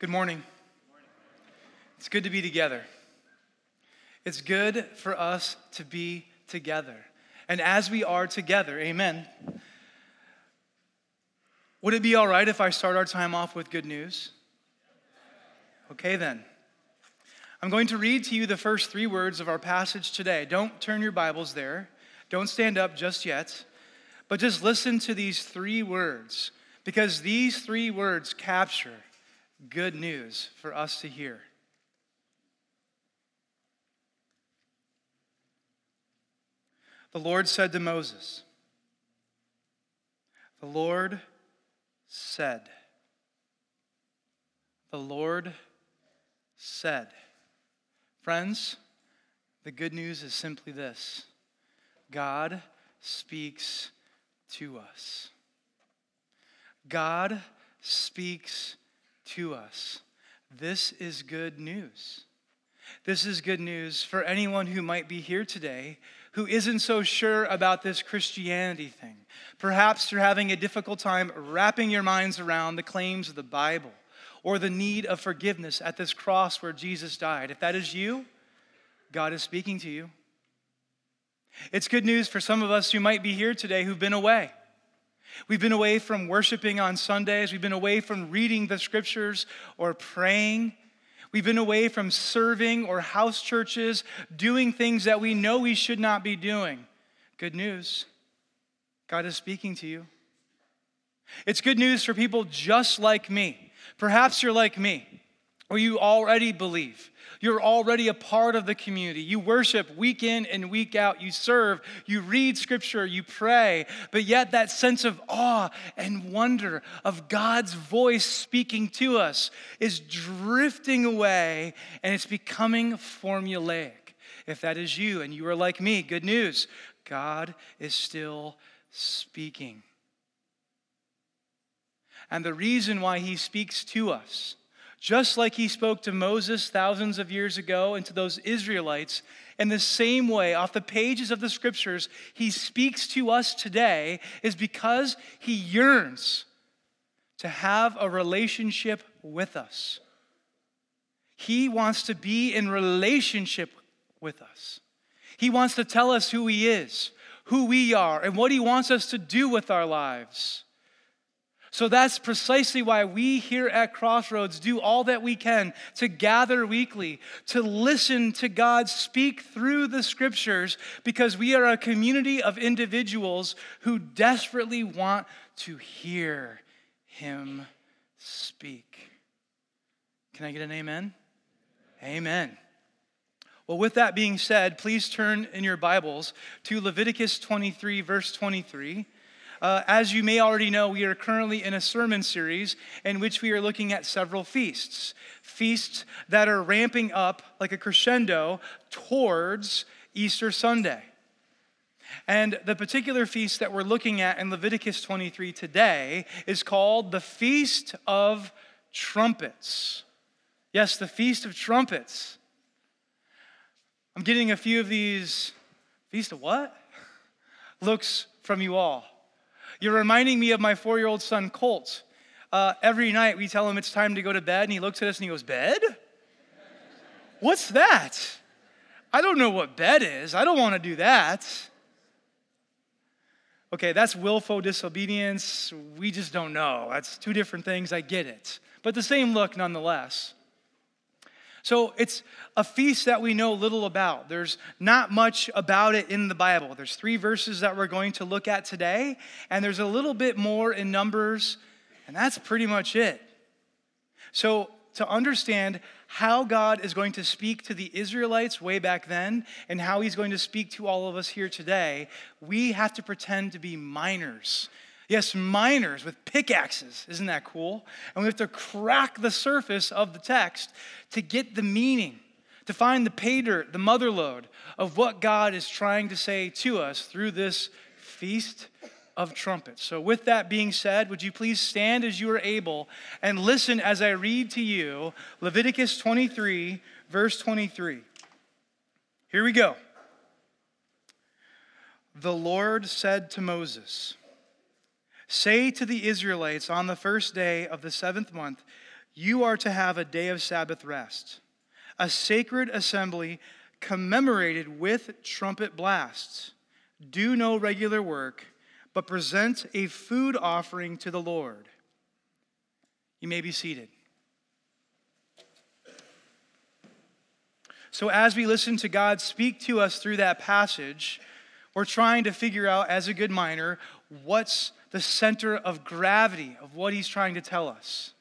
Good morning. It's good to be together. It's good for us to be together. And as we are together, amen. Would it be all right if I start our time off with good news? Okay, then. I'm going to read to you the first three words of our passage today. Don't turn your Bibles there. Don't stand up just yet. But just listen to these three words because these three words capture good news for us to hear. The Lord said to Moses, The Lord said, The Lord said. Friends, the good news is simply this God speaks to us. God speaks to us. This is good news. This is good news for anyone who might be here today who isn't so sure about this Christianity thing. Perhaps you're having a difficult time wrapping your minds around the claims of the Bible or the need of forgiveness at this cross where Jesus died. If that is you, God is speaking to you. It's good news for some of us who might be here today who've been away. We've been away from worshiping on Sundays. We've been away from reading the scriptures or praying. We've been away from serving or house churches, doing things that we know we should not be doing. Good news God is speaking to you. It's good news for people just like me. Perhaps you're like me, or you already believe. You're already a part of the community. You worship week in and week out. You serve, you read scripture, you pray, but yet that sense of awe and wonder of God's voice speaking to us is drifting away and it's becoming formulaic. If that is you and you are like me, good news. God is still speaking. And the reason why he speaks to us just like he spoke to Moses thousands of years ago and to those Israelites, in the same way, off the pages of the scriptures, he speaks to us today, is because he yearns to have a relationship with us. He wants to be in relationship with us. He wants to tell us who he is, who we are, and what he wants us to do with our lives. So that's precisely why we here at Crossroads do all that we can to gather weekly, to listen to God speak through the scriptures, because we are a community of individuals who desperately want to hear Him speak. Can I get an amen? Amen. Well, with that being said, please turn in your Bibles to Leviticus 23, verse 23. Uh, as you may already know, we are currently in a sermon series in which we are looking at several feasts. Feasts that are ramping up like a crescendo towards Easter Sunday. And the particular feast that we're looking at in Leviticus 23 today is called the Feast of Trumpets. Yes, the Feast of Trumpets. I'm getting a few of these, Feast of what? Looks from you all. You're reminding me of my four year old son, Colt. Uh, every night we tell him it's time to go to bed, and he looks at us and he goes, Bed? What's that? I don't know what bed is. I don't want to do that. Okay, that's willful disobedience. We just don't know. That's two different things. I get it. But the same look nonetheless. So it's a feast that we know little about. There's not much about it in the Bible. There's three verses that we're going to look at today, and there's a little bit more in Numbers, and that's pretty much it. So to understand how God is going to speak to the Israelites way back then and how he's going to speak to all of us here today, we have to pretend to be miners Yes, miners with pickaxes. Isn't that cool? And we have to crack the surface of the text to get the meaning, to find the pay dirt, the mother lode of what God is trying to say to us through this feast of trumpets. So, with that being said, would you please stand as you are able and listen as I read to you Leviticus 23, verse 23. Here we go. The Lord said to Moses, Say to the Israelites on the first day of the seventh month, you are to have a day of Sabbath rest, a sacred assembly commemorated with trumpet blasts. Do no regular work, but present a food offering to the Lord. You may be seated. So, as we listen to God speak to us through that passage, we're trying to figure out, as a good miner, what's the center of gravity of what he's trying to tell us.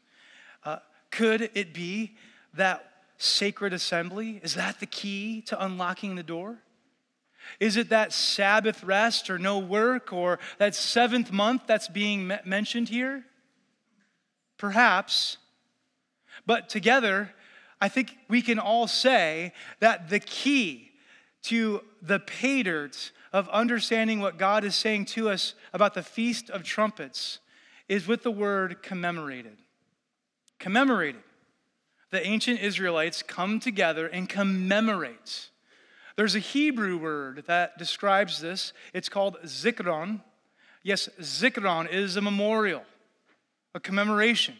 Uh, could it be that sacred assembly? Is that the key to unlocking the door? Is it that Sabbath rest or no work or that seventh month that's being mentioned here? Perhaps. But together, I think we can all say that the key to the pay dirt of understanding what God is saying to us about the Feast of Trumpets is with the word commemorated. Commemorated. The ancient Israelites come together and commemorate. There's a Hebrew word that describes this. It's called zikron. Yes, zikron is a memorial, a commemoration,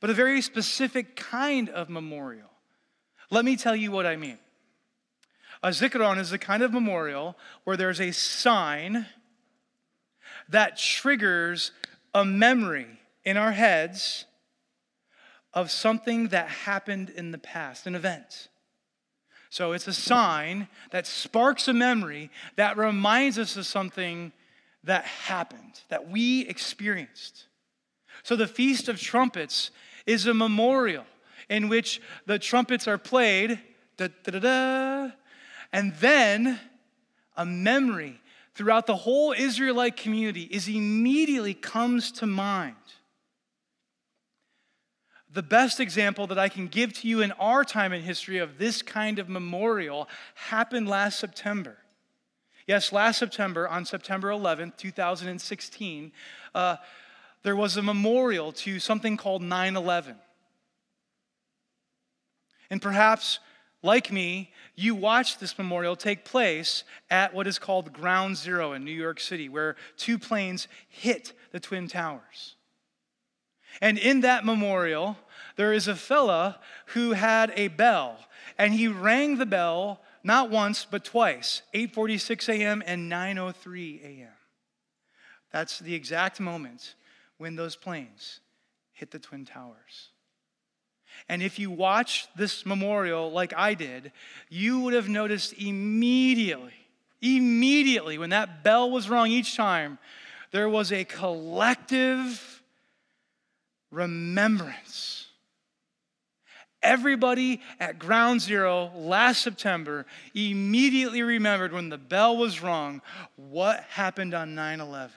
but a very specific kind of memorial. Let me tell you what I mean. A zikaron is a kind of memorial where there's a sign that triggers a memory in our heads of something that happened in the past, an event. So it's a sign that sparks a memory that reminds us of something that happened, that we experienced. So the Feast of Trumpets is a memorial in which the trumpets are played, da, da, da, and then a memory throughout the whole Israelite community is immediately comes to mind. The best example that I can give to you in our time in history of this kind of memorial happened last September. Yes, last September, on September 11th, 2016, uh, there was a memorial to something called 9 11. And perhaps like me, you watched this memorial take place at what is called Ground Zero in New York City, where two planes hit the Twin Towers. And in that memorial, there is a fella who had a bell, and he rang the bell not once but twice, 8:46 a.m. and 9:03 a.m. That's the exact moment when those planes hit the Twin Towers. And if you watch this memorial like I did, you would have noticed immediately, immediately, when that bell was rung each time, there was a collective remembrance. Everybody at Ground Zero last September immediately remembered when the bell was rung what happened on 9 11.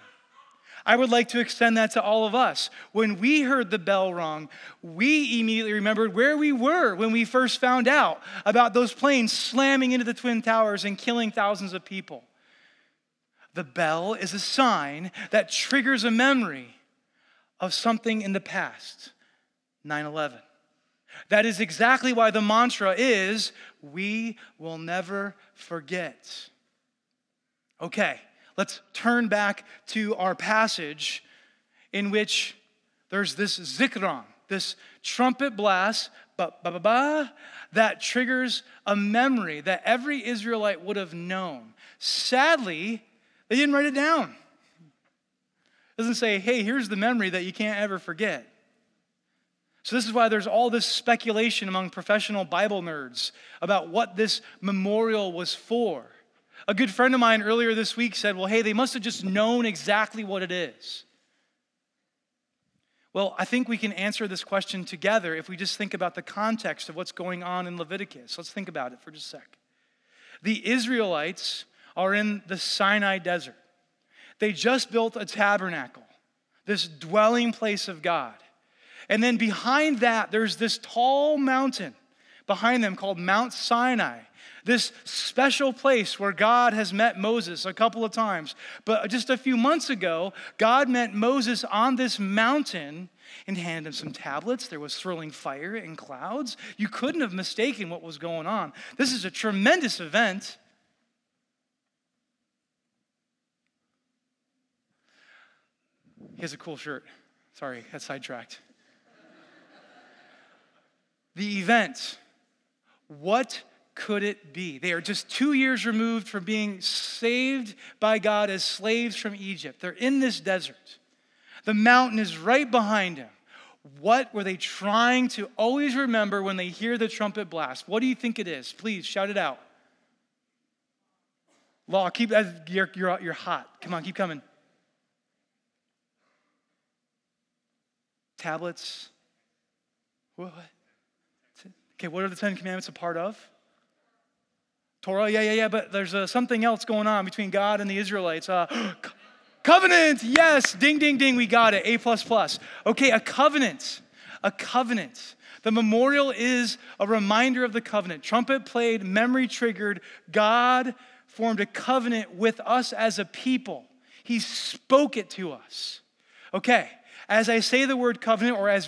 I would like to extend that to all of us. When we heard the bell rung, we immediately remembered where we were when we first found out about those planes slamming into the Twin Towers and killing thousands of people. The bell is a sign that triggers a memory of something in the past 9 11. That is exactly why the mantra is we will never forget. Okay, let's turn back to our passage in which there's this zikron, this trumpet blast, ba, ba, ba, ba, that triggers a memory that every Israelite would have known. Sadly, they didn't write it down. It doesn't say, hey, here's the memory that you can't ever forget. So, this is why there's all this speculation among professional Bible nerds about what this memorial was for. A good friend of mine earlier this week said, Well, hey, they must have just known exactly what it is. Well, I think we can answer this question together if we just think about the context of what's going on in Leviticus. Let's think about it for just a sec. The Israelites are in the Sinai desert. They just built a tabernacle, this dwelling place of God. And then behind that, there's this tall mountain behind them called Mount Sinai this special place where God has met Moses a couple of times. But just a few months ago, God met Moses on this mountain and handed him some tablets. There was swirling fire and clouds. You couldn't have mistaken what was going on. This is a tremendous event. He has a cool shirt. Sorry, got sidetracked. the event. What could it be? They are just two years removed from being saved by God as slaves from Egypt. They're in this desert. The mountain is right behind them. What were they trying to always remember when they hear the trumpet blast? What do you think it is? Please shout it out. Law, keep uh, you're, you're, you're hot. Come on, keep coming. Tablets. What? Okay, what are the Ten Commandments a part of? Torah, yeah, yeah, yeah, but there's uh, something else going on between God and the Israelites. Uh, covenant, yes, ding, ding, ding, we got it, A plus plus. Okay, a covenant, a covenant. The memorial is a reminder of the covenant. Trumpet played, memory triggered. God formed a covenant with us as a people. He spoke it to us. Okay, as I say the word covenant, or as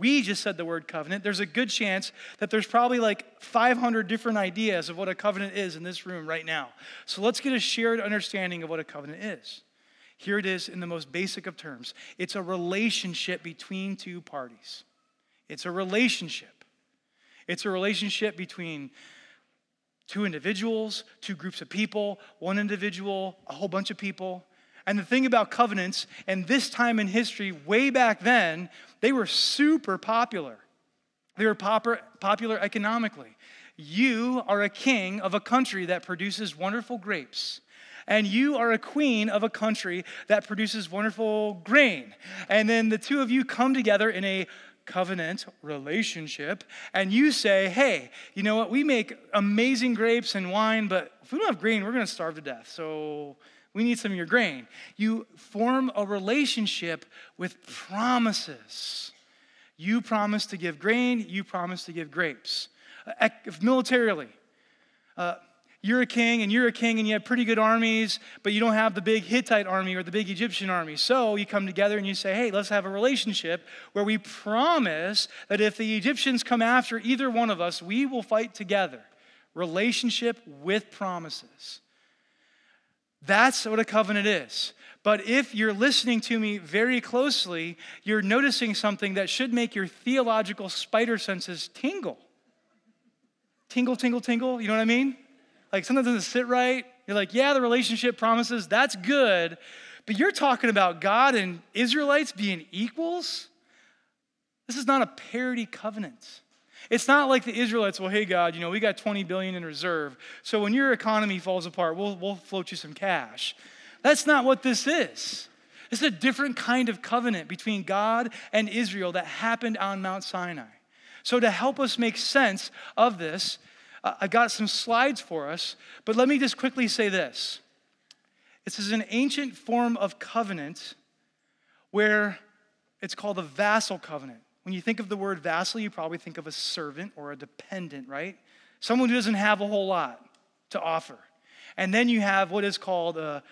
we just said the word covenant, there's a good chance that there's probably like 500 different ideas of what a covenant is in this room right now. So let's get a shared understanding of what a covenant is. Here it is in the most basic of terms it's a relationship between two parties. It's a relationship. It's a relationship between two individuals, two groups of people, one individual, a whole bunch of people. And the thing about covenants, and this time in history, way back then, they were super popular. They were popular economically. You are a king of a country that produces wonderful grapes. And you are a queen of a country that produces wonderful grain. And then the two of you come together in a covenant relationship, and you say, hey, you know what? We make amazing grapes and wine, but if we don't have grain, we're going to starve to death. So we need some of your grain. You form a relationship with promises. You promise to give grain, you promise to give grapes. Uh, militarily, uh, you're a king and you're a king and you have pretty good armies, but you don't have the big Hittite army or the big Egyptian army. So you come together and you say, hey, let's have a relationship where we promise that if the Egyptians come after either one of us, we will fight together. Relationship with promises. That's what a covenant is. But if you're listening to me very closely, you're noticing something that should make your theological spider senses tingle. Tingle, tingle, tingle. You know what I mean? Like something doesn't sit right. You're like, yeah, the relationship promises, that's good. But you're talking about God and Israelites being equals? This is not a parity covenant. It's not like the Israelites, well, hey, God, you know, we got 20 billion in reserve. So when your economy falls apart, we'll, we'll float you some cash. That's not what this is. It's a different kind of covenant between God and Israel that happened on Mount Sinai. So, to help us make sense of this, I got some slides for us, but let me just quickly say this. This is an ancient form of covenant where it's called a vassal covenant. When you think of the word vassal, you probably think of a servant or a dependent, right? Someone who doesn't have a whole lot to offer. And then you have what is called a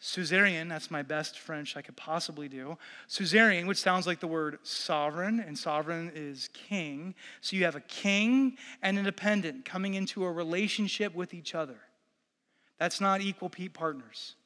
suzerain. That's my best French I could possibly do. Suzerain, which sounds like the word sovereign, and sovereign is king. So you have a king and a dependent coming into a relationship with each other. That's not equal partners.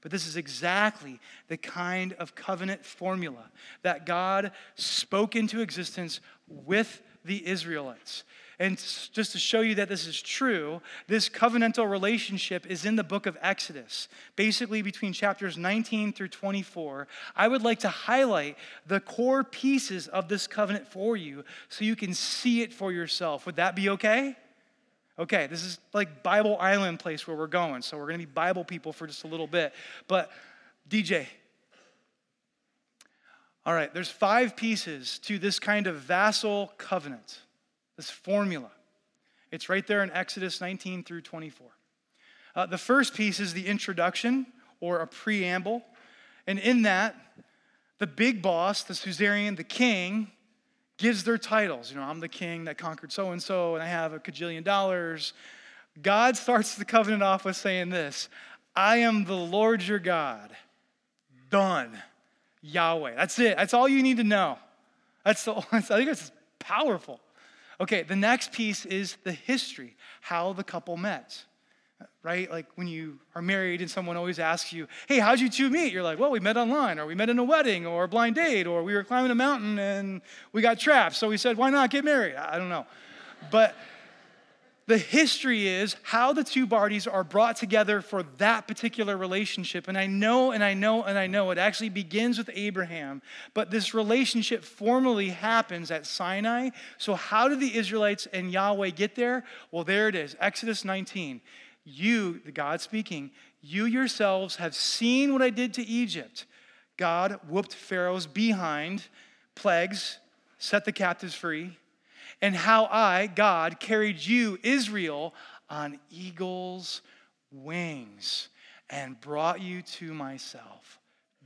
But this is exactly the kind of covenant formula that God spoke into existence with the Israelites. And just to show you that this is true, this covenantal relationship is in the book of Exodus, basically between chapters 19 through 24. I would like to highlight the core pieces of this covenant for you so you can see it for yourself. Would that be okay? Okay, this is like Bible Island place where we're going. So we're going to be Bible people for just a little bit. But DJ. All right, there's five pieces to this kind of vassal covenant, this formula. It's right there in Exodus 19 through 24. Uh, the first piece is the introduction or a preamble. And in that, the big boss, the suzerain, the king, gives their titles. You know, I'm the king that conquered so and so, and I have a cajillion dollars. God starts the covenant off with saying this I am the Lord your God. Done. Yahweh. That's it. That's all you need to know. That's the, I think it's powerful. Okay, the next piece is the history, how the couple met. Right? Like when you are married and someone always asks you, hey, how'd you two meet? You're like, well, we met online, or we met in a wedding, or a blind date, or we were climbing a mountain and we got trapped. So we said, why not get married? I don't know. But the history is how the two parties are brought together for that particular relationship. And I know, and I know, and I know it actually begins with Abraham, but this relationship formally happens at Sinai. So, how did the Israelites and Yahweh get there? Well, there it is Exodus 19. You, the God speaking, you yourselves have seen what I did to Egypt. God whooped Pharaoh's behind, plagues, set the captives free and how I, God, carried you, Israel, on eagle's wings and brought you to myself.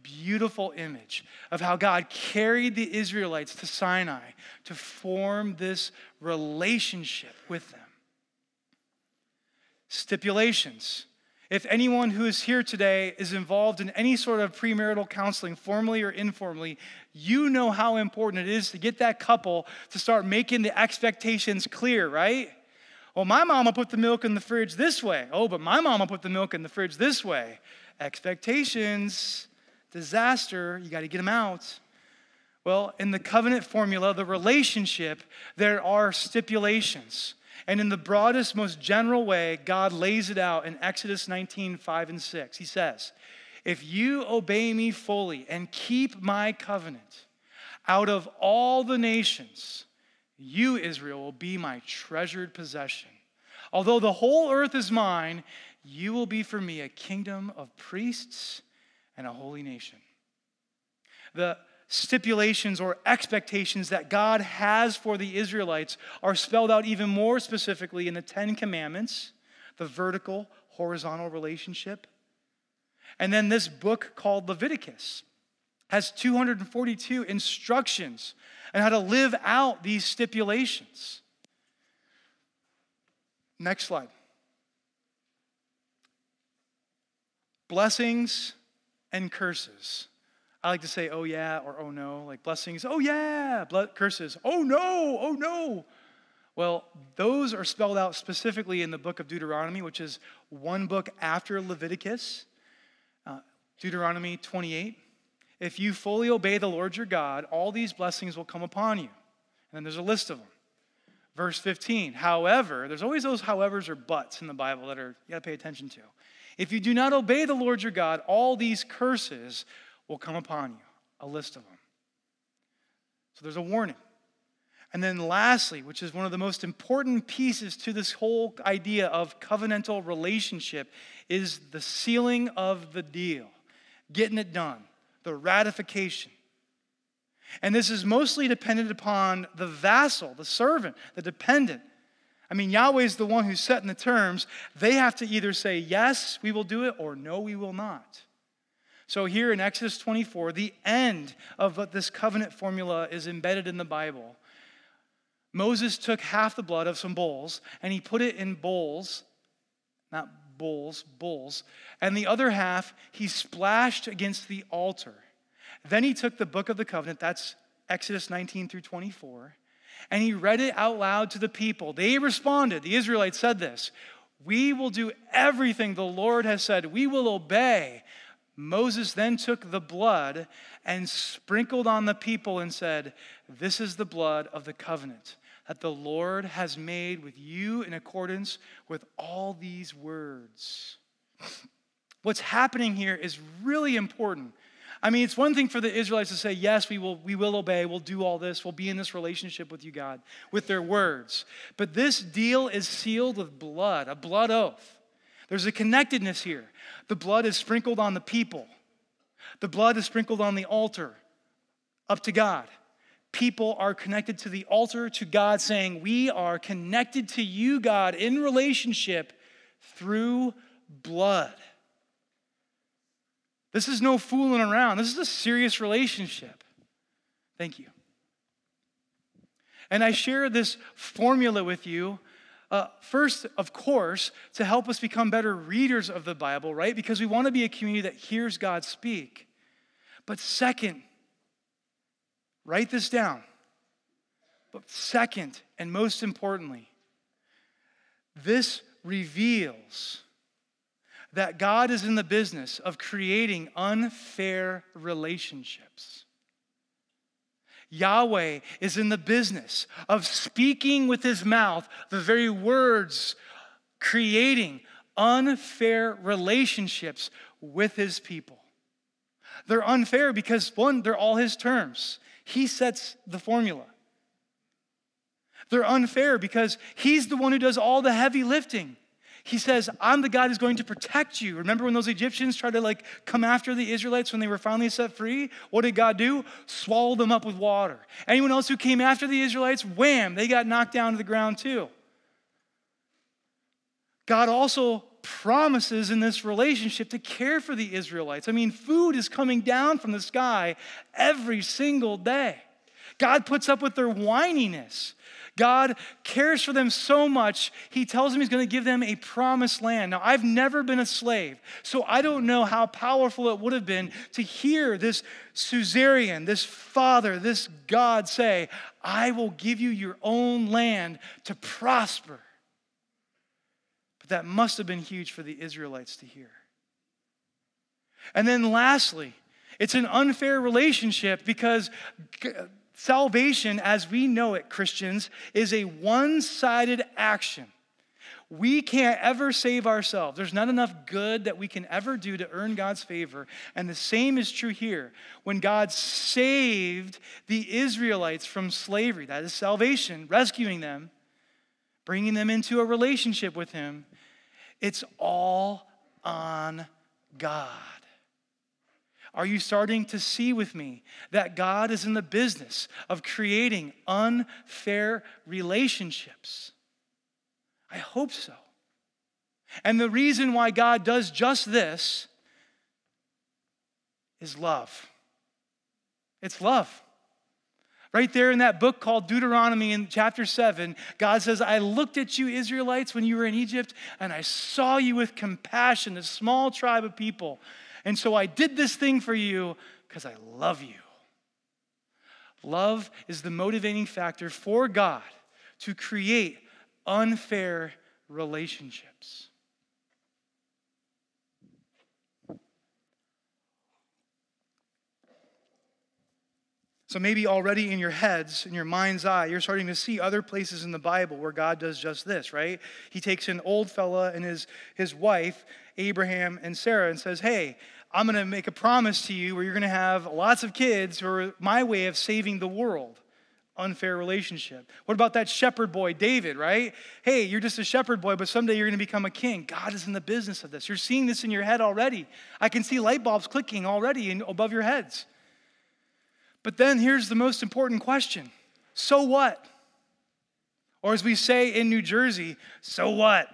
Beautiful image of how God carried the Israelites to Sinai to form this relationship with them. Stipulations. If anyone who is here today is involved in any sort of premarital counseling, formally or informally, you know how important it is to get that couple to start making the expectations clear, right? Well, my mama put the milk in the fridge this way. Oh, but my mama put the milk in the fridge this way. Expectations, disaster, you got to get them out. Well, in the covenant formula, the relationship, there are stipulations. And in the broadest, most general way, God lays it out in Exodus 19, 5 and 6. He says, If you obey me fully and keep my covenant, out of all the nations, you, Israel, will be my treasured possession. Although the whole earth is mine, you will be for me a kingdom of priests and a holy nation. The stipulations or expectations that God has for the Israelites are spelled out even more specifically in the Ten Commandments, the vertical, horizontal relationship. And then this book called Leviticus has 242 instructions on how to live out these stipulations. Next slide. Blessings and curses. I like to say, oh yeah, or oh no, like blessings, oh yeah, curses, oh no, oh no. Well, those are spelled out specifically in the book of Deuteronomy, which is one book after Leviticus, uh, Deuteronomy 28. If you fully obey the Lord your God, all these blessings will come upon you. And then there's a list of them. Verse 15, however, there's always those howevers or buts in the Bible that are you got to pay attention to. If you do not obey the Lord your God, all these curses will come upon you, a list of them. So there's a warning. And then, lastly, which is one of the most important pieces to this whole idea of covenantal relationship, is the sealing of the deal, getting it done, the ratification. And this is mostly dependent upon the vassal, the servant, the dependent. I mean, Yahweh is the one who's setting the terms. They have to either say, yes, we will do it, or no, we will not. So, here in Exodus 24, the end of this covenant formula is embedded in the Bible. Moses took half the blood of some bulls and he put it in bowls, not bulls, bulls, and the other half he splashed against the altar. Then he took the book of the covenant, that's Exodus 19 through 24, and he read it out loud to the people. They responded, the Israelites said this We will do everything the Lord has said, we will obey. Moses then took the blood and sprinkled on the people and said, This is the blood of the covenant that the Lord has made with you in accordance with all these words. What's happening here is really important. I mean, it's one thing for the Israelites to say, Yes, we will, we will obey, we'll do all this, we'll be in this relationship with you, God, with their words. But this deal is sealed with blood, a blood oath. There's a connectedness here. The blood is sprinkled on the people, the blood is sprinkled on the altar up to God. People are connected to the altar, to God, saying, We are connected to you, God, in relationship through blood. This is no fooling around. This is a serious relationship. Thank you. And I share this formula with you uh, first, of course, to help us become better readers of the Bible, right? Because we want to be a community that hears God speak. But second, write this down. But second, and most importantly, this reveals that God is in the business of creating unfair relationships. Yahweh is in the business of speaking with his mouth the very words, creating unfair relationships with his people. They're unfair because, one, they're all his terms. He sets the formula. They're unfair because he's the one who does all the heavy lifting. He says, I'm the God who's going to protect you. Remember when those Egyptians tried to like come after the Israelites when they were finally set free? What did God do? Swallow them up with water. Anyone else who came after the Israelites, wham, they got knocked down to the ground too. God also promises in this relationship to care for the Israelites. I mean, food is coming down from the sky every single day. God puts up with their whininess. God cares for them so much, He tells them He's going to give them a promised land. Now, I've never been a slave, so I don't know how powerful it would have been to hear this suzerain, this father, this God say, I will give you your own land to prosper. But that must have been huge for the Israelites to hear. And then lastly, it's an unfair relationship because salvation, as we know it, Christians, is a one sided action. We can't ever save ourselves. There's not enough good that we can ever do to earn God's favor. And the same is true here. When God saved the Israelites from slavery, that is salvation, rescuing them, bringing them into a relationship with Him, it's all on God. Are you starting to see with me that God is in the business of creating unfair relationships? I hope so. And the reason why God does just this is love. It's love. Right there in that book called Deuteronomy in chapter 7, God says, I looked at you, Israelites, when you were in Egypt, and I saw you with compassion, a small tribe of people. And so I did this thing for you because I love you. Love is the motivating factor for God to create unfair relationships. So maybe already in your heads, in your mind's eye, you're starting to see other places in the Bible where God does just this, right? He takes an old fella and his, his wife, Abraham and Sarah, and says, Hey, I'm going to make a promise to you where you're going to have lots of kids who are my way of saving the world. Unfair relationship. What about that shepherd boy, David, right? Hey, you're just a shepherd boy, but someday you're going to become a king. God is in the business of this. You're seeing this in your head already. I can see light bulbs clicking already above your heads. But then here's the most important question so what? Or as we say in New Jersey, so what?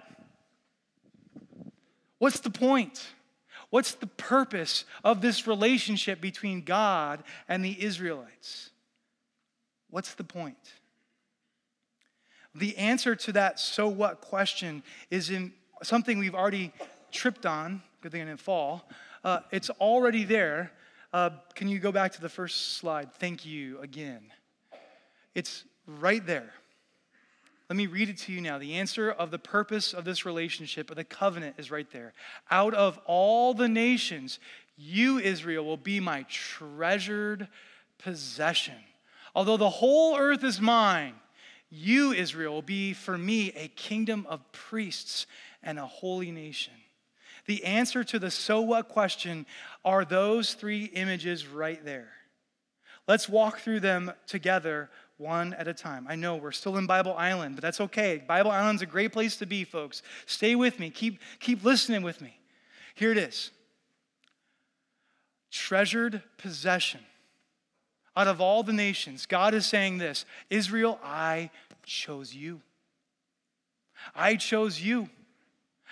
What's the point? What's the purpose of this relationship between God and the Israelites? What's the point? The answer to that so what question is in something we've already tripped on. Good thing I didn't fall. Uh, it's already there uh, can you go back to the first slide? Thank you again. It's right there. Let me read it to you now. The answer of the purpose of this relationship, of the covenant, is right there. Out of all the nations, you, Israel, will be my treasured possession. Although the whole earth is mine, you, Israel, will be for me a kingdom of priests and a holy nation. The answer to the so what question are those three images right there. Let's walk through them together one at a time. I know we're still in Bible Island, but that's okay. Bible Island's a great place to be, folks. Stay with me. Keep, keep listening with me. Here it is treasured possession. Out of all the nations, God is saying this Israel, I chose you. I chose you.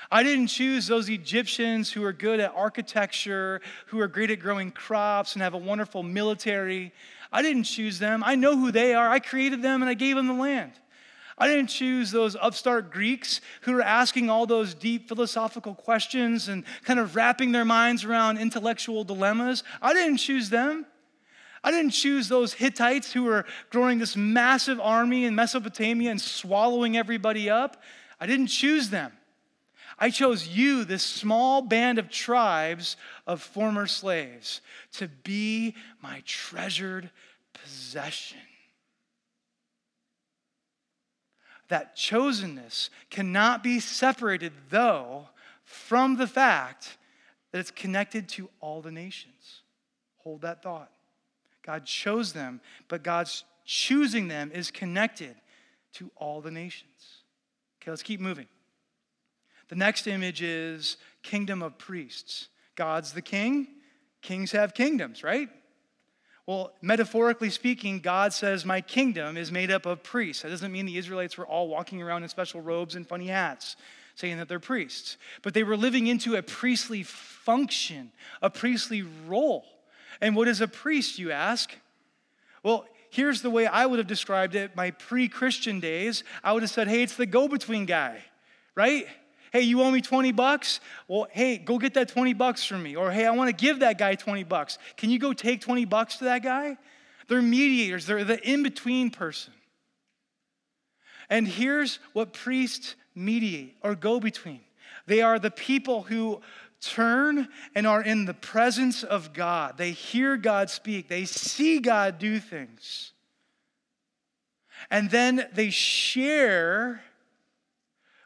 I didn't choose those Egyptians who are good at architecture, who are great at growing crops and have a wonderful military. I didn't choose them. I know who they are. I created them and I gave them the land. I didn't choose those upstart Greeks who are asking all those deep philosophical questions and kind of wrapping their minds around intellectual dilemmas. I didn't choose them. I didn't choose those Hittites who were growing this massive army in Mesopotamia and swallowing everybody up. I didn't choose them. I chose you, this small band of tribes of former slaves, to be my treasured possession. That chosenness cannot be separated, though, from the fact that it's connected to all the nations. Hold that thought. God chose them, but God's choosing them is connected to all the nations. Okay, let's keep moving. The next image is kingdom of priests. God's the king, kings have kingdoms, right? Well, metaphorically speaking, God says, My kingdom is made up of priests. That doesn't mean the Israelites were all walking around in special robes and funny hats saying that they're priests, but they were living into a priestly function, a priestly role. And what is a priest, you ask? Well, here's the way I would have described it my pre Christian days. I would have said, Hey, it's the go between guy, right? Hey, you owe me 20 bucks? Well, hey, go get that 20 bucks from me. Or hey, I want to give that guy 20 bucks. Can you go take 20 bucks to that guy? They're mediators, they're the in between person. And here's what priests mediate or go between they are the people who turn and are in the presence of God. They hear God speak, they see God do things. And then they share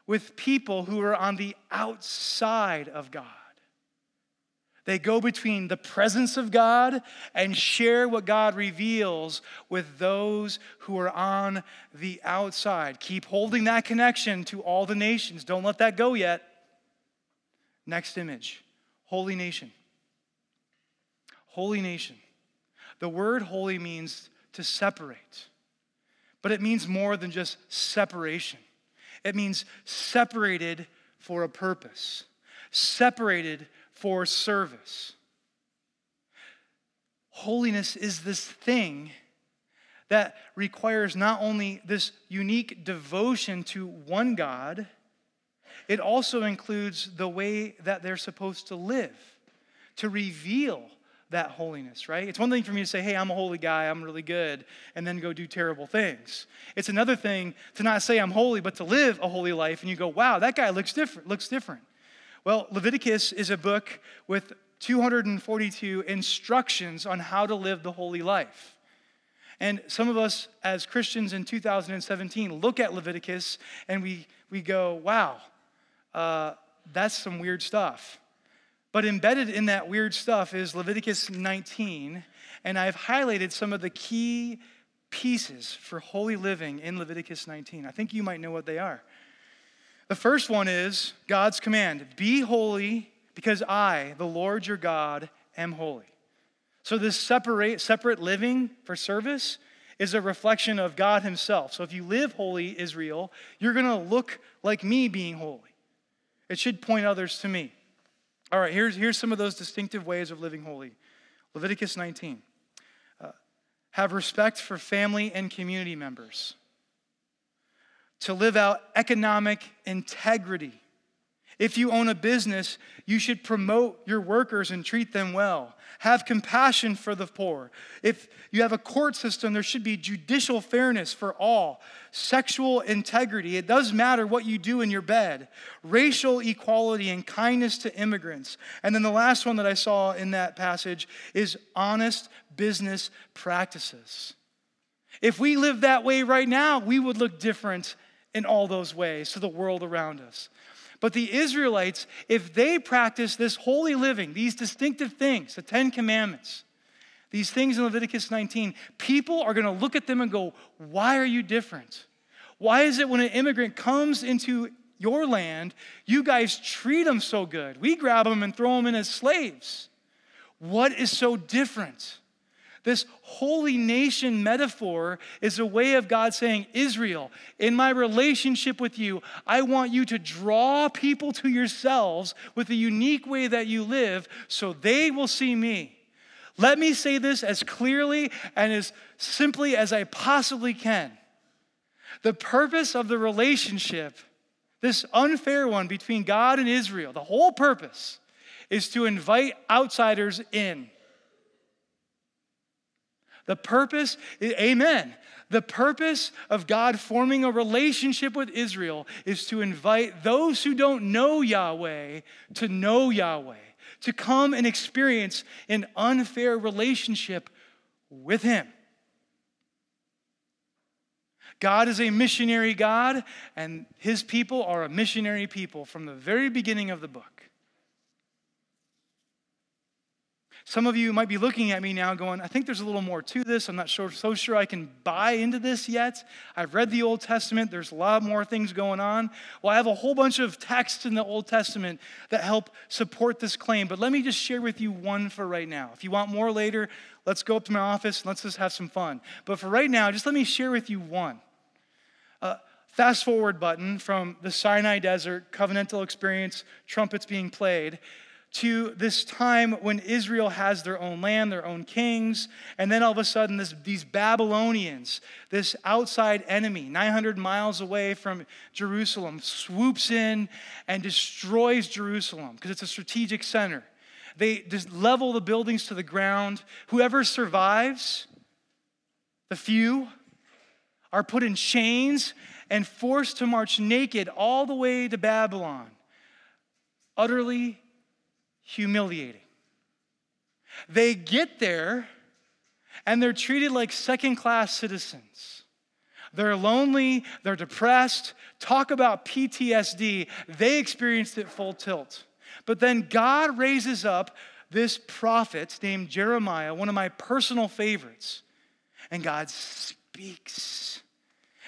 with people who are on the outside of God. They go between the presence of God and share what God reveals with those who are on the outside. Keep holding that connection to all the nations. Don't let that go yet. Next image Holy Nation. Holy Nation. The word holy means to separate, but it means more than just separation. It means separated for a purpose, separated for service. Holiness is this thing that requires not only this unique devotion to one God, it also includes the way that they're supposed to live, to reveal that holiness, right? It's one thing for me to say, hey, I'm a holy guy, I'm really good, and then go do terrible things. It's another thing to not say I'm holy, but to live a holy life, and you go, wow, that guy looks different, looks different. Well, Leviticus is a book with 242 instructions on how to live the holy life. And some of us as Christians in 2017 look at Leviticus and we, we go, wow, uh, that's some weird stuff. But embedded in that weird stuff is Leviticus 19, and I've highlighted some of the key pieces for holy living in Leviticus 19. I think you might know what they are. The first one is God's command Be holy because I, the Lord your God, am holy. So, this separate, separate living for service is a reflection of God Himself. So, if you live holy, Israel, you're going to look like me being holy. It should point others to me. All right, here's, here's some of those distinctive ways of living holy Leviticus 19. Uh, have respect for family and community members to live out economic integrity. If you own a business, you should promote your workers and treat them well. Have compassion for the poor. If you have a court system, there should be judicial fairness for all. Sexual integrity. It does matter what you do in your bed. Racial equality and kindness to immigrants. And then the last one that I saw in that passage is honest business practices. If we live that way right now, we would look different in all those ways to the world around us. But the Israelites, if they practice this holy living, these distinctive things, the Ten Commandments, these things in Leviticus 19, people are going to look at them and go, Why are you different? Why is it when an immigrant comes into your land, you guys treat them so good? We grab them and throw them in as slaves. What is so different? This holy nation metaphor is a way of God saying, Israel, in my relationship with you, I want you to draw people to yourselves with the unique way that you live so they will see me. Let me say this as clearly and as simply as I possibly can. The purpose of the relationship, this unfair one between God and Israel, the whole purpose is to invite outsiders in. The purpose, amen. The purpose of God forming a relationship with Israel is to invite those who don't know Yahweh to know Yahweh, to come and experience an unfair relationship with Him. God is a missionary God, and His people are a missionary people from the very beginning of the book. Some of you might be looking at me now going, I think there's a little more to this. I'm not sure, so sure I can buy into this yet. I've read the Old Testament, there's a lot more things going on. Well, I have a whole bunch of texts in the Old Testament that help support this claim, but let me just share with you one for right now. If you want more later, let's go up to my office and let's just have some fun. But for right now, just let me share with you one. Uh, fast forward button from the Sinai Desert, covenantal experience, trumpets being played to this time when Israel has their own land, their own kings, and then all of a sudden, this, these Babylonians, this outside enemy, 900 miles away from Jerusalem, swoops in and destroys Jerusalem because it's a strategic center. They just level the buildings to the ground. Whoever survives, the few, are put in chains and forced to march naked all the way to Babylon. Utterly humiliating. They get there and they're treated like second class citizens. They're lonely, they're depressed. Talk about PTSD. They experienced it full tilt. But then God raises up this prophet named Jeremiah, one of my personal favorites. And God speaks.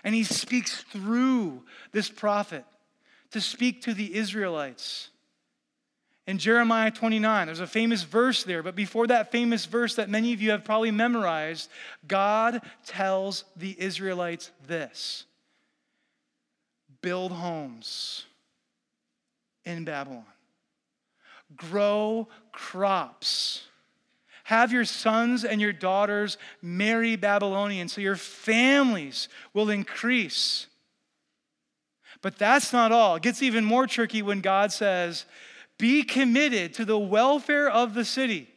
And he speaks through this prophet to speak to the Israelites in Jeremiah 29. There's a famous verse there, but before that famous verse that many of you have probably memorized, God tells the Israelites this build homes in Babylon, grow crops. Have your sons and your daughters marry Babylonians so your families will increase. But that's not all. It gets even more tricky when God says, be committed to the welfare of the city.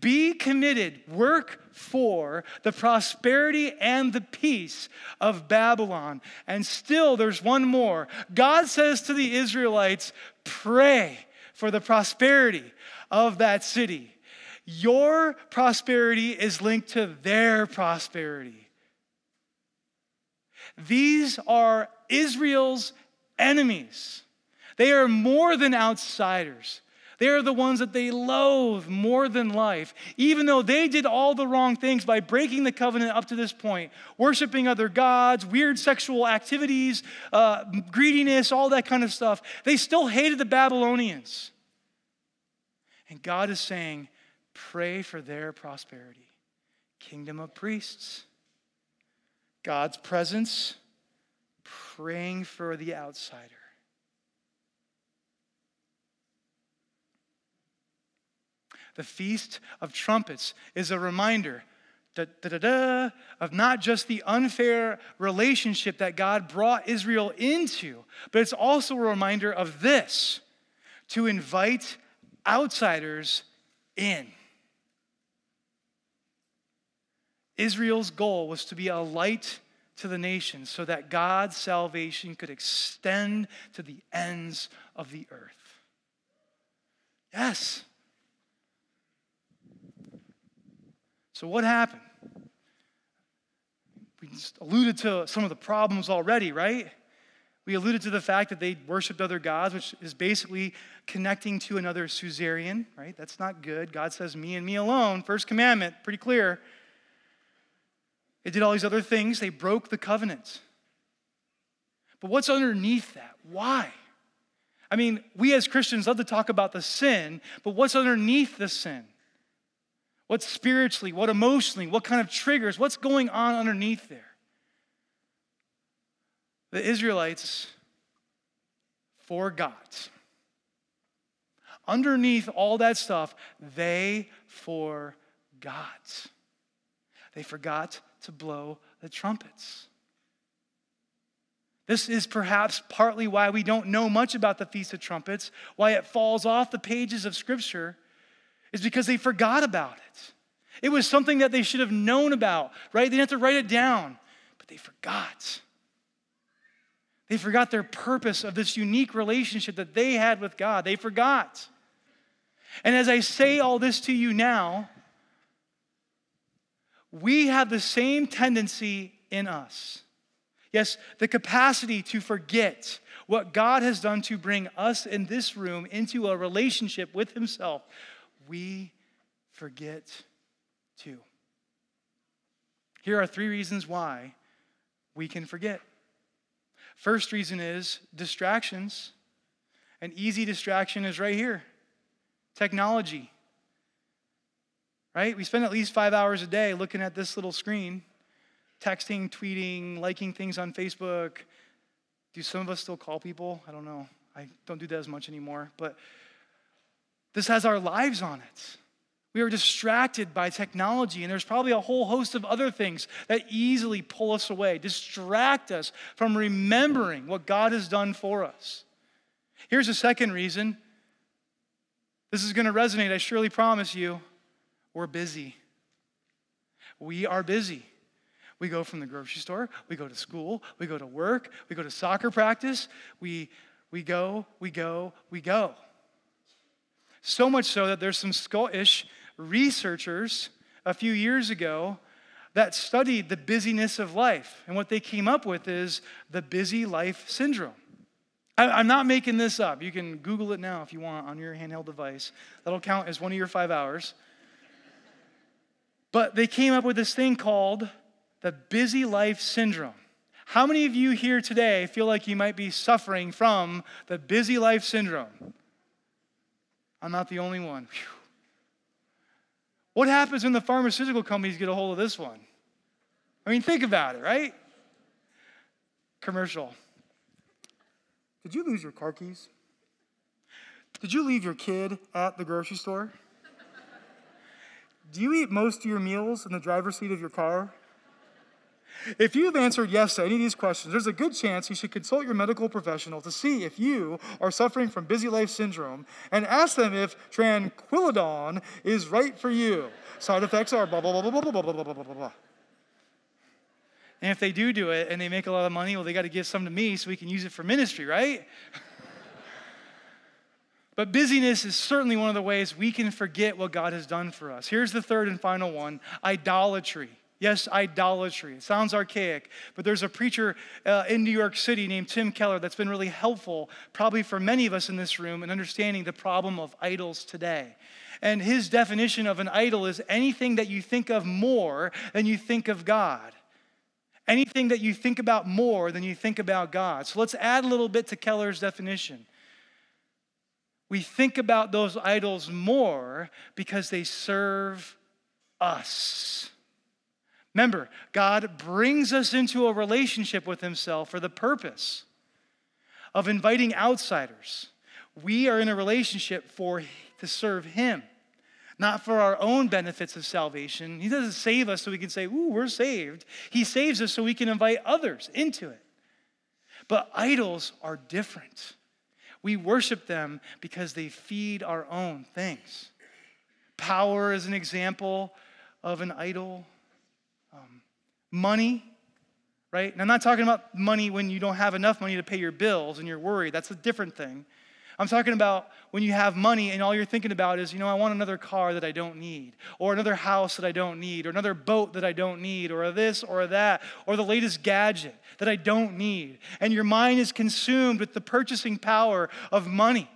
Be committed, work for the prosperity and the peace of Babylon. And still, there's one more. God says to the Israelites, pray for the prosperity of that city. Your prosperity is linked to their prosperity. These are Israel's enemies. They are more than outsiders. They are the ones that they loathe more than life, even though they did all the wrong things by breaking the covenant up to this point, worshiping other gods, weird sexual activities, uh, greediness, all that kind of stuff. They still hated the Babylonians. And God is saying, pray for their prosperity. Kingdom of priests, God's presence, praying for the outsider. The Feast of Trumpets is a reminder da, da, da, of not just the unfair relationship that God brought Israel into, but it's also a reminder of this to invite outsiders in. Israel's goal was to be a light to the nations so that God's salvation could extend to the ends of the earth. Yes, So, what happened? We alluded to some of the problems already, right? We alluded to the fact that they worshiped other gods, which is basically connecting to another suzerain, right? That's not good. God says, me and me alone. First commandment, pretty clear. They did all these other things, they broke the covenant. But what's underneath that? Why? I mean, we as Christians love to talk about the sin, but what's underneath the sin? What spiritually, what emotionally, what kind of triggers, what's going on underneath there? The Israelites forgot. Underneath all that stuff, they forgot. They forgot to blow the trumpets. This is perhaps partly why we don't know much about the Feast of Trumpets, why it falls off the pages of Scripture is because they forgot about it. It was something that they should have known about, right? They didn't have to write it down, but they forgot. They forgot their purpose of this unique relationship that they had with God. They forgot. And as I say all this to you now, we have the same tendency in us. Yes, the capacity to forget what God has done to bring us in this room into a relationship with Himself. We forget too. Here are three reasons why we can forget. First reason is distractions. An easy distraction is right here technology. Right? We spend at least five hours a day looking at this little screen, texting, tweeting, liking things on Facebook. Do some of us still call people? I don't know. I don't do that as much anymore. But this has our lives on it. We are distracted by technology, and there's probably a whole host of other things that easily pull us away, distract us from remembering what God has done for us. Here's a second reason. This is going to resonate, I surely promise you. We're busy. We are busy. We go from the grocery store, we go to school, we go to work, we go to soccer practice, we, we go, we go, we go. So much so that there's some Scottish researchers a few years ago that studied the busyness of life. And what they came up with is the busy life syndrome. I'm not making this up. You can Google it now if you want on your handheld device. That'll count as one of your five hours. But they came up with this thing called the busy life syndrome. How many of you here today feel like you might be suffering from the busy life syndrome? I'm not the only one. Whew. What happens when the pharmaceutical companies get a hold of this one? I mean, think about it, right? Commercial. Did you lose your car keys? Did you leave your kid at the grocery store? Do you eat most of your meals in the driver's seat of your car? If you've answered yes to any of these questions, there's a good chance you should consult your medical professional to see if you are suffering from busy life syndrome and ask them if tranquilidone is right for you. Side effects are blah, blah, blah, blah, blah, blah, blah, blah, blah, blah. And if they do do it and they make a lot of money, well, they got to give some to me so we can use it for ministry, right? but busyness is certainly one of the ways we can forget what God has done for us. Here's the third and final one idolatry. Yes, idolatry. It sounds archaic, but there's a preacher uh, in New York City named Tim Keller that's been really helpful, probably for many of us in this room, in understanding the problem of idols today. And his definition of an idol is anything that you think of more than you think of God. Anything that you think about more than you think about God. So let's add a little bit to Keller's definition. We think about those idols more because they serve us. Remember, God brings us into a relationship with Himself for the purpose of inviting outsiders. We are in a relationship for to serve Him, not for our own benefits of salvation. He doesn't save us so we can say, "Ooh, we're saved." He saves us so we can invite others into it. But idols are different. We worship them because they feed our own things. Power is an example of an idol money, right? And I'm not talking about money when you don't have enough money to pay your bills and you're worried. That's a different thing. I'm talking about when you have money and all you're thinking about is, you know, I want another car that I don't need, or another house that I don't need, or another boat that I don't need, or this or that, or the latest gadget that I don't need. And your mind is consumed with the purchasing power of money.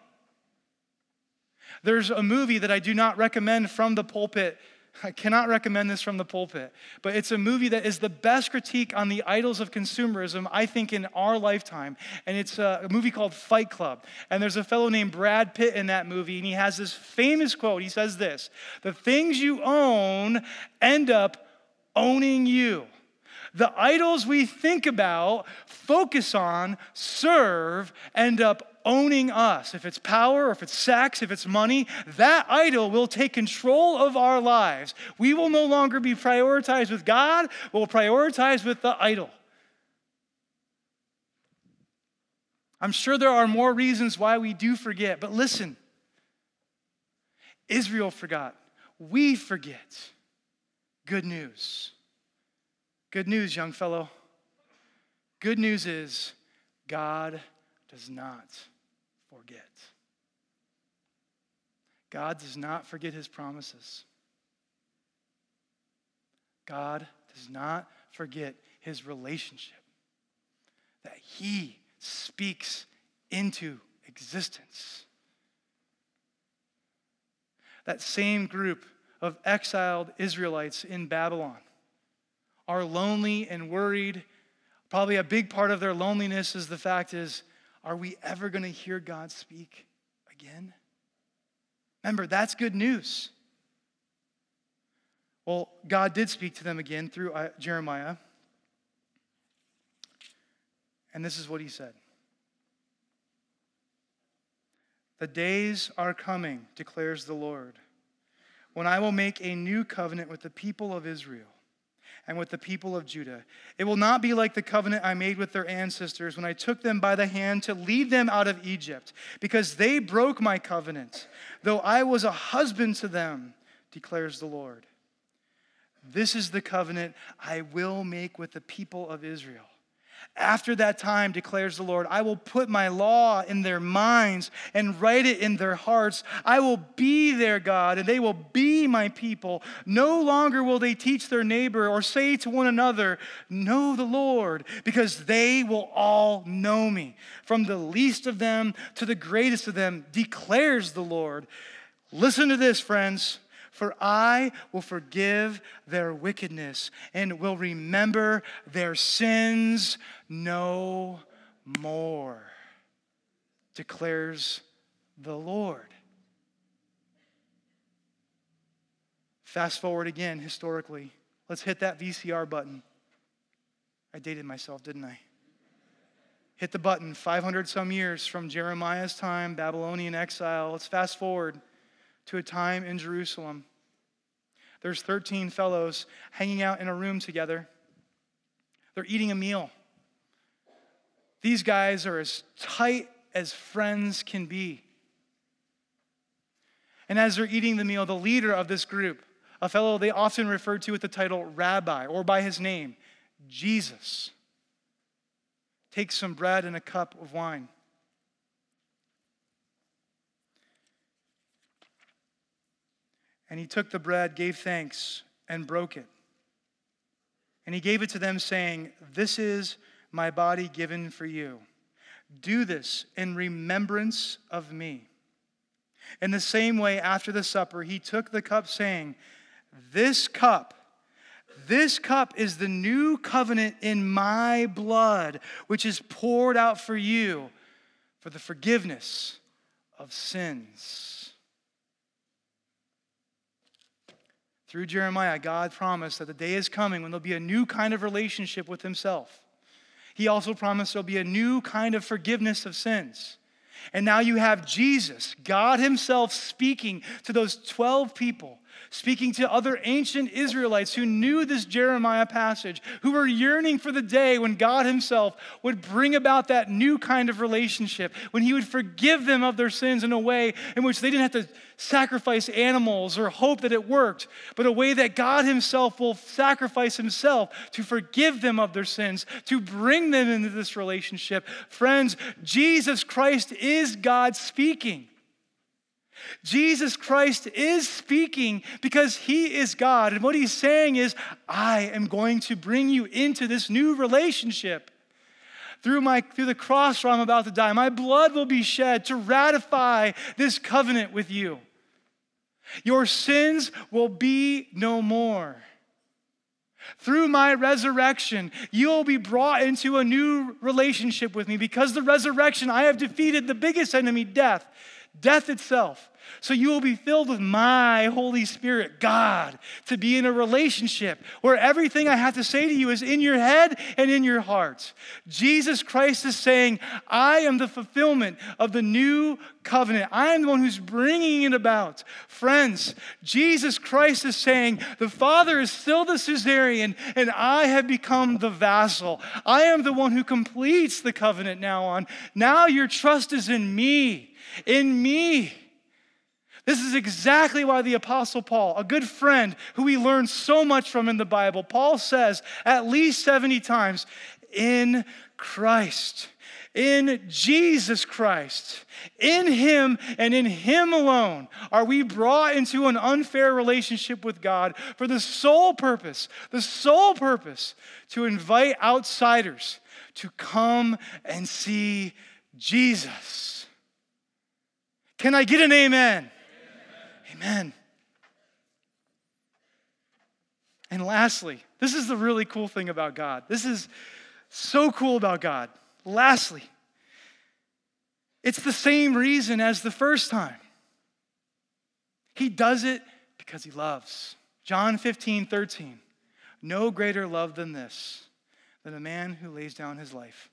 There's a movie that I do not recommend from the pulpit I cannot recommend this from the pulpit, but it's a movie that is the best critique on the idols of consumerism, I think, in our lifetime. And it's a movie called Fight Club. And there's a fellow named Brad Pitt in that movie, and he has this famous quote. He says this The things you own end up owning you. The idols we think about, focus on, serve, end up owning us. If it's power, if it's sex, if it's money, that idol will take control of our lives. We will no longer be prioritized with God, we'll prioritize with the idol. I'm sure there are more reasons why we do forget, but listen Israel forgot. We forget. good news. Good news, young fellow. Good news is God does not forget. God does not forget his promises. God does not forget his relationship that he speaks into existence. That same group of exiled Israelites in Babylon are lonely and worried. Probably a big part of their loneliness is the fact is, are we ever going to hear God speak again? Remember, that's good news. Well, God did speak to them again through uh, Jeremiah. And this is what he said The days are coming, declares the Lord, when I will make a new covenant with the people of Israel and with the people of Judah. It will not be like the covenant I made with their ancestors when I took them by the hand to lead them out of Egypt, because they broke my covenant, though I was a husband to them, declares the Lord. This is the covenant I will make with the people of Israel after that time, declares the Lord, I will put my law in their minds and write it in their hearts. I will be their God, and they will be my people. No longer will they teach their neighbor or say to one another, Know the Lord, because they will all know me. From the least of them to the greatest of them, declares the Lord. Listen to this, friends. For I will forgive their wickedness and will remember their sins no more, declares the Lord. Fast forward again historically. Let's hit that VCR button. I dated myself, didn't I? Hit the button 500 some years from Jeremiah's time, Babylonian exile. Let's fast forward to a time in Jerusalem. There's 13 fellows hanging out in a room together. They're eating a meal. These guys are as tight as friends can be. And as they're eating the meal, the leader of this group, a fellow they often refer to with the title rabbi or by his name, Jesus, takes some bread and a cup of wine. And he took the bread, gave thanks, and broke it. And he gave it to them, saying, This is my body given for you. Do this in remembrance of me. In the same way, after the supper, he took the cup, saying, This cup, this cup is the new covenant in my blood, which is poured out for you for the forgiveness of sins. Through Jeremiah, God promised that the day is coming when there'll be a new kind of relationship with Himself. He also promised there'll be a new kind of forgiveness of sins. And now you have Jesus, God Himself, speaking to those 12 people speaking to other ancient Israelites who knew this Jeremiah passage, who were yearning for the day when God Himself would bring about that new kind of relationship, when He would forgive them of their sins in a way in which they didn't have to sacrifice animals or hope that it worked, but a way that God Himself will sacrifice Himself to forgive them of their sins, to bring them into this relationship. Friends, Jesus Christ is God speaking. Jesus Christ is speaking because he is God. And what he's saying is, I am going to bring you into this new relationship. Through, my, through the cross where I'm about to die, my blood will be shed to ratify this covenant with you. Your sins will be no more. Through my resurrection, you will be brought into a new relationship with me. Because the resurrection, I have defeated the biggest enemy, death, death itself. So you will be filled with my Holy Spirit, God, to be in a relationship where everything I have to say to you is in your head and in your heart. Jesus Christ is saying, I am the fulfillment of the new covenant. I am the one who's bringing it about. Friends, Jesus Christ is saying, the Father is still the suzerain, and I have become the vassal. I am the one who completes the covenant now on. Now your trust is in me, in me. This is exactly why the Apostle Paul, a good friend who we learn so much from in the Bible, Paul says at least 70 times, in Christ, in Jesus Christ, in Him and in Him alone are we brought into an unfair relationship with God for the sole purpose, the sole purpose to invite outsiders to come and see Jesus. Can I get an amen? Amen. And lastly, this is the really cool thing about God. This is so cool about God. Lastly, it's the same reason as the first time. He does it because he loves. John 15, 13. No greater love than this, than a man who lays down his life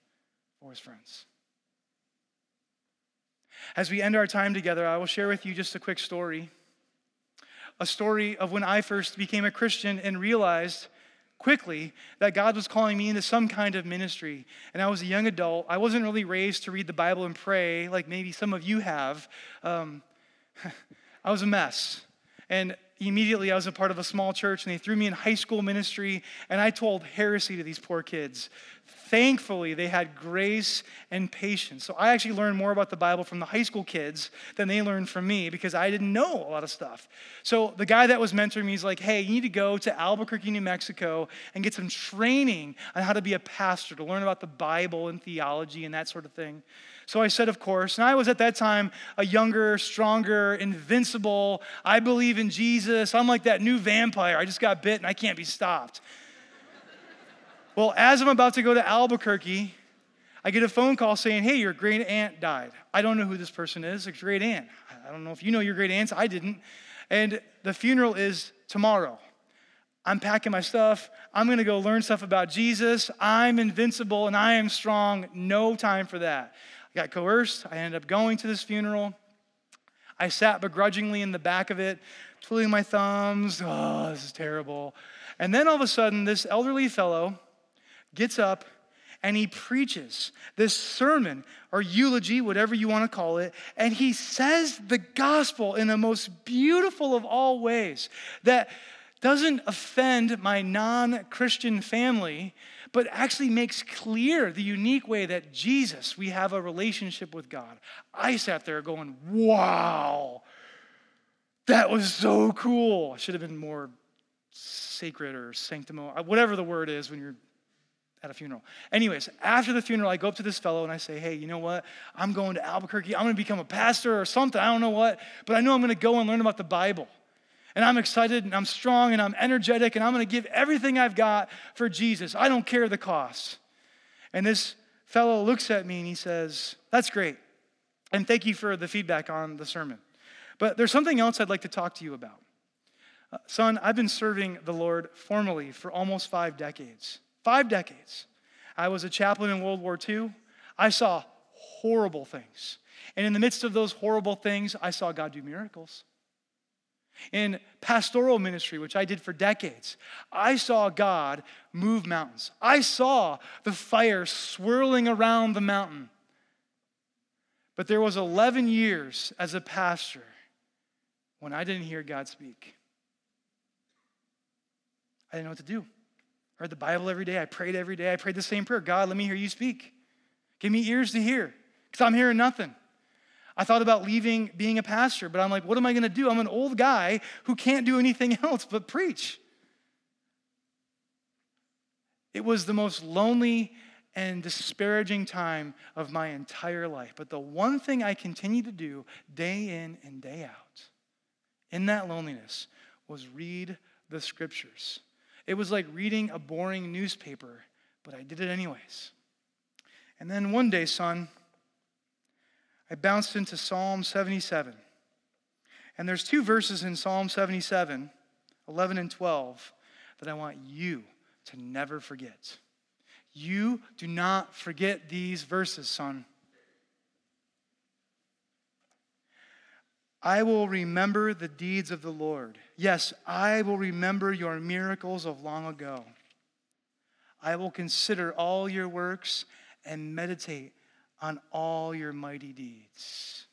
for his friends. As we end our time together, I will share with you just a quick story a story of when I first became a Christian and realized quickly that God was calling me into some kind of ministry. And I was a young adult. I wasn't really raised to read the Bible and pray like maybe some of you have. Um, I was a mess. And immediately I was a part of a small church and they threw me in high school ministry and I told heresy to these poor kids. Thankfully, they had grace and patience. So I actually learned more about the Bible from the high school kids than they learned from me because I didn't know a lot of stuff. So the guy that was mentoring me is like, hey, you need to go to Albuquerque, New Mexico and get some training on how to be a pastor, to learn about the Bible and theology and that sort of thing. So I said, of course. And I was at that time a younger, stronger, invincible, I believe in Jesus. I'm like that new vampire. I just got bit and I can't be stopped. Well, as I'm about to go to Albuquerque, I get a phone call saying, Hey, your great aunt died. I don't know who this person is. It's a great aunt. I don't know if you know your great aunts. I didn't. And the funeral is tomorrow. I'm packing my stuff. I'm going to go learn stuff about Jesus. I'm invincible and I am strong. No time for that. I got coerced. I ended up going to this funeral. I sat begrudgingly in the back of it, twiddling my thumbs. Oh, this is terrible. And then all of a sudden, this elderly fellow, gets up and he preaches this sermon or eulogy, whatever you want to call it, and he says the gospel in the most beautiful of all ways that doesn't offend my non Christian family, but actually makes clear the unique way that Jesus, we have a relationship with God. I sat there going, wow, that was so cool. I should have been more sacred or sanctimonious, whatever the word is when you're at a funeral. Anyways, after the funeral, I go up to this fellow and I say, hey, you know what? I'm going to Albuquerque. I'm going to become a pastor or something. I don't know what, but I know I'm going to go and learn about the Bible. And I'm excited and I'm strong and I'm energetic and I'm going to give everything I've got for Jesus. I don't care the cost. And this fellow looks at me and he says, That's great. And thank you for the feedback on the sermon. But there's something else I'd like to talk to you about. Uh, son, I've been serving the Lord formally for almost five decades. Five decades. I was a chaplain in World War II. I saw horrible things. And in the midst of those horrible things, I saw God do miracles. In pastoral ministry, which I did for decades, I saw God move mountains. I saw the fire swirling around the mountain. But there was 11 years as a pastor when I didn't hear God speak. I didn't know what to do. Read the Bible every day. I prayed every day. I prayed the same prayer God, let me hear you speak. Give me ears to hear because I'm hearing nothing. I thought about leaving being a pastor, but I'm like, what am I going to do? I'm an old guy who can't do anything else but preach. It was the most lonely and disparaging time of my entire life. But the one thing I continued to do day in and day out in that loneliness was read the scriptures. It was like reading a boring newspaper, but I did it anyways. And then one day, son, I bounced into Psalm 77. And there's two verses in Psalm 77, 11 and 12, that I want you to never forget. You do not forget these verses, son. I will remember the deeds of the Lord. Yes, I will remember your miracles of long ago. I will consider all your works and meditate on all your mighty deeds.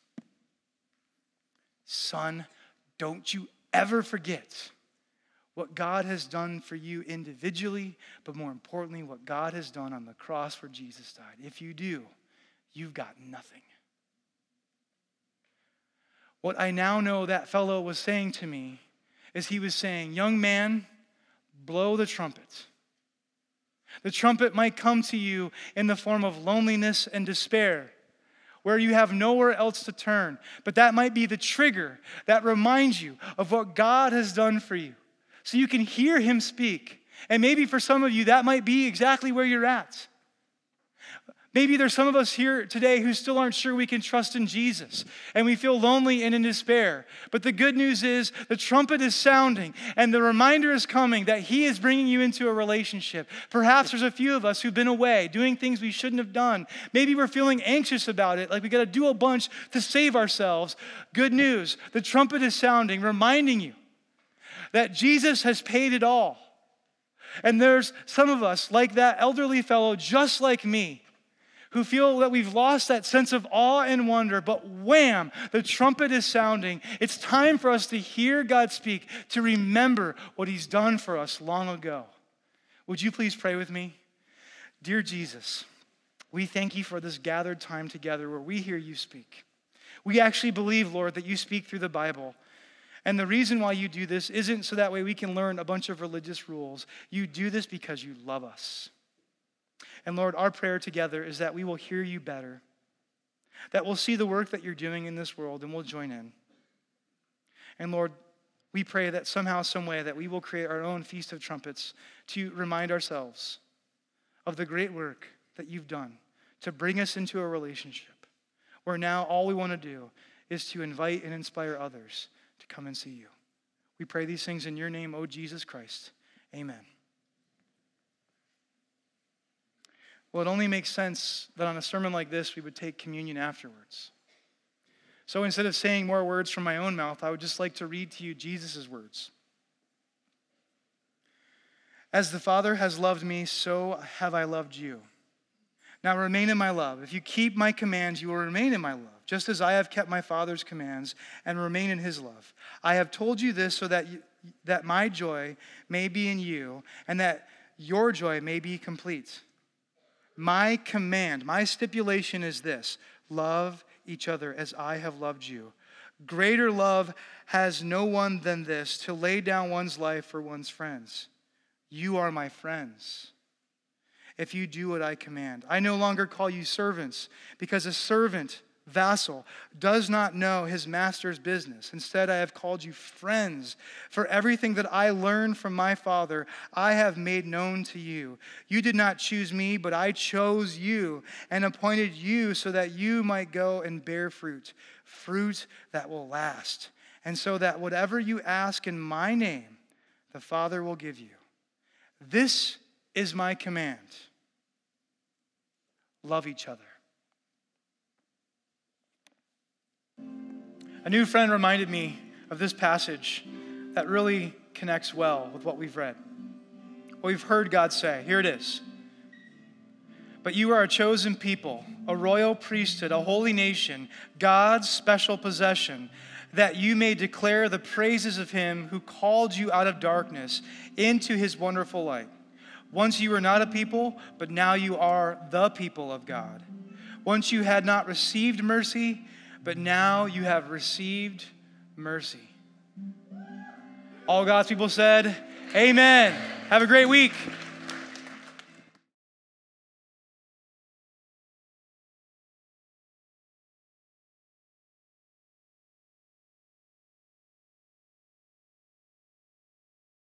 son, don't you ever forget what God has done for you individually, but more importantly, what God has done on the cross where Jesus died. If you do, you've got nothing. What I now know that fellow was saying to me is he was saying, Young man, blow the trumpet. The trumpet might come to you in the form of loneliness and despair, where you have nowhere else to turn. But that might be the trigger that reminds you of what God has done for you. So you can hear him speak. And maybe for some of you, that might be exactly where you're at. Maybe there's some of us here today who still aren't sure we can trust in Jesus and we feel lonely and in despair. But the good news is the trumpet is sounding and the reminder is coming that He is bringing you into a relationship. Perhaps there's a few of us who've been away doing things we shouldn't have done. Maybe we're feeling anxious about it, like we got to do a bunch to save ourselves. Good news the trumpet is sounding, reminding you that Jesus has paid it all. And there's some of us, like that elderly fellow, just like me who feel that we've lost that sense of awe and wonder, but wham, the trumpet is sounding. It's time for us to hear God speak, to remember what He's done for us long ago. Would you please pray with me? Dear Jesus, we thank you for this gathered time together where we hear you speak. We actually believe, Lord, that you speak through the Bible. And the reason why you do this isn't so that way we can learn a bunch of religious rules. You do this because you love us. And Lord, our prayer together is that we will hear you better, that we'll see the work that you're doing in this world and we'll join in. And Lord, we pray that somehow, some way, that we will create our own Feast of Trumpets to remind ourselves of the great work that you've done to bring us into a relationship where now all we want to do is to invite and inspire others to come and see you. We pray these things in your name, O Jesus Christ. Amen. Well, it only makes sense that on a sermon like this, we would take communion afterwards. So instead of saying more words from my own mouth, I would just like to read to you Jesus' words. As the Father has loved me, so have I loved you. Now remain in my love. If you keep my commands, you will remain in my love, just as I have kept my Father's commands and remain in his love. I have told you this so that, you, that my joy may be in you and that your joy may be complete. My command, my stipulation is this love each other as I have loved you. Greater love has no one than this to lay down one's life for one's friends. You are my friends if you do what I command. I no longer call you servants because a servant vassal does not know his master's business. Instead, I have called you friends. For everything that I learned from my Father, I have made known to you. You did not choose me, but I chose you and appointed you so that you might go and bear fruit, fruit that will last. And so that whatever you ask in my name, the Father will give you. This is my command love each other. A new friend reminded me of this passage that really connects well with what we've read. What we've heard God say. Here it is. But you are a chosen people, a royal priesthood, a holy nation, God's special possession, that you may declare the praises of him who called you out of darkness into his wonderful light. Once you were not a people, but now you are the people of God. Once you had not received mercy, but now you have received mercy. All God's people said, Amen. Have a great week.